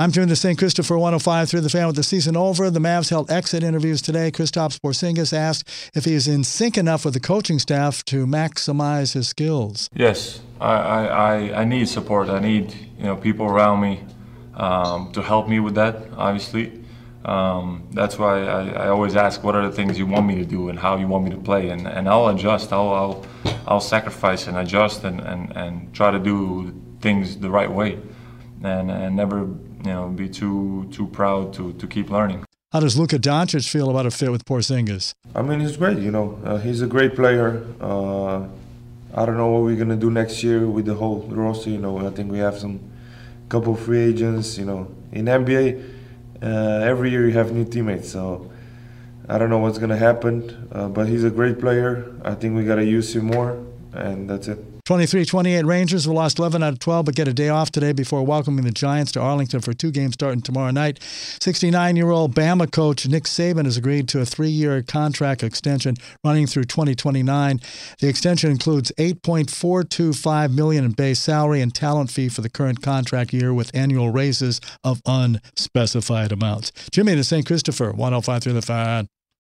I'm tuned to St. Christopher 105 through the fan with the season over. The Mavs held exit interviews today. Kristaps Porzingis asked if he is in sync enough with the coaching staff to maximize his skills. Yes, I, I, I need support. I need you know people around me um, to help me with that. Obviously, um, that's why I, I, always ask what are the things you want me to do and how you want me to play, and, and I'll adjust. I'll, I'll, I'll sacrifice and adjust and, and, and try to do things the right way, and, and never you know be too too proud to to keep learning. How does Luka Doncic feel about a fit with Porzingis? I mean, he's great. You know, uh, he's a great player. Uh, I don't know what we're gonna do next year with the whole roster. You know, I think we have some couple free agents. You know, in NBA, uh, every year you have new teammates. So I don't know what's gonna happen. Uh, but he's a great player. I think we gotta use him more, and that's it. 23 28 Rangers have lost 11 out of 12, but get a day off today before welcoming the Giants to Arlington for two games starting tomorrow night. 69 year old Bama coach Nick Saban has agreed to a three year contract extension running through 2029. The extension includes 8.425 million in base salary and talent fee for the current contract year with annual raises of unspecified amounts. Jimmy to St. Christopher, 105 through the fan.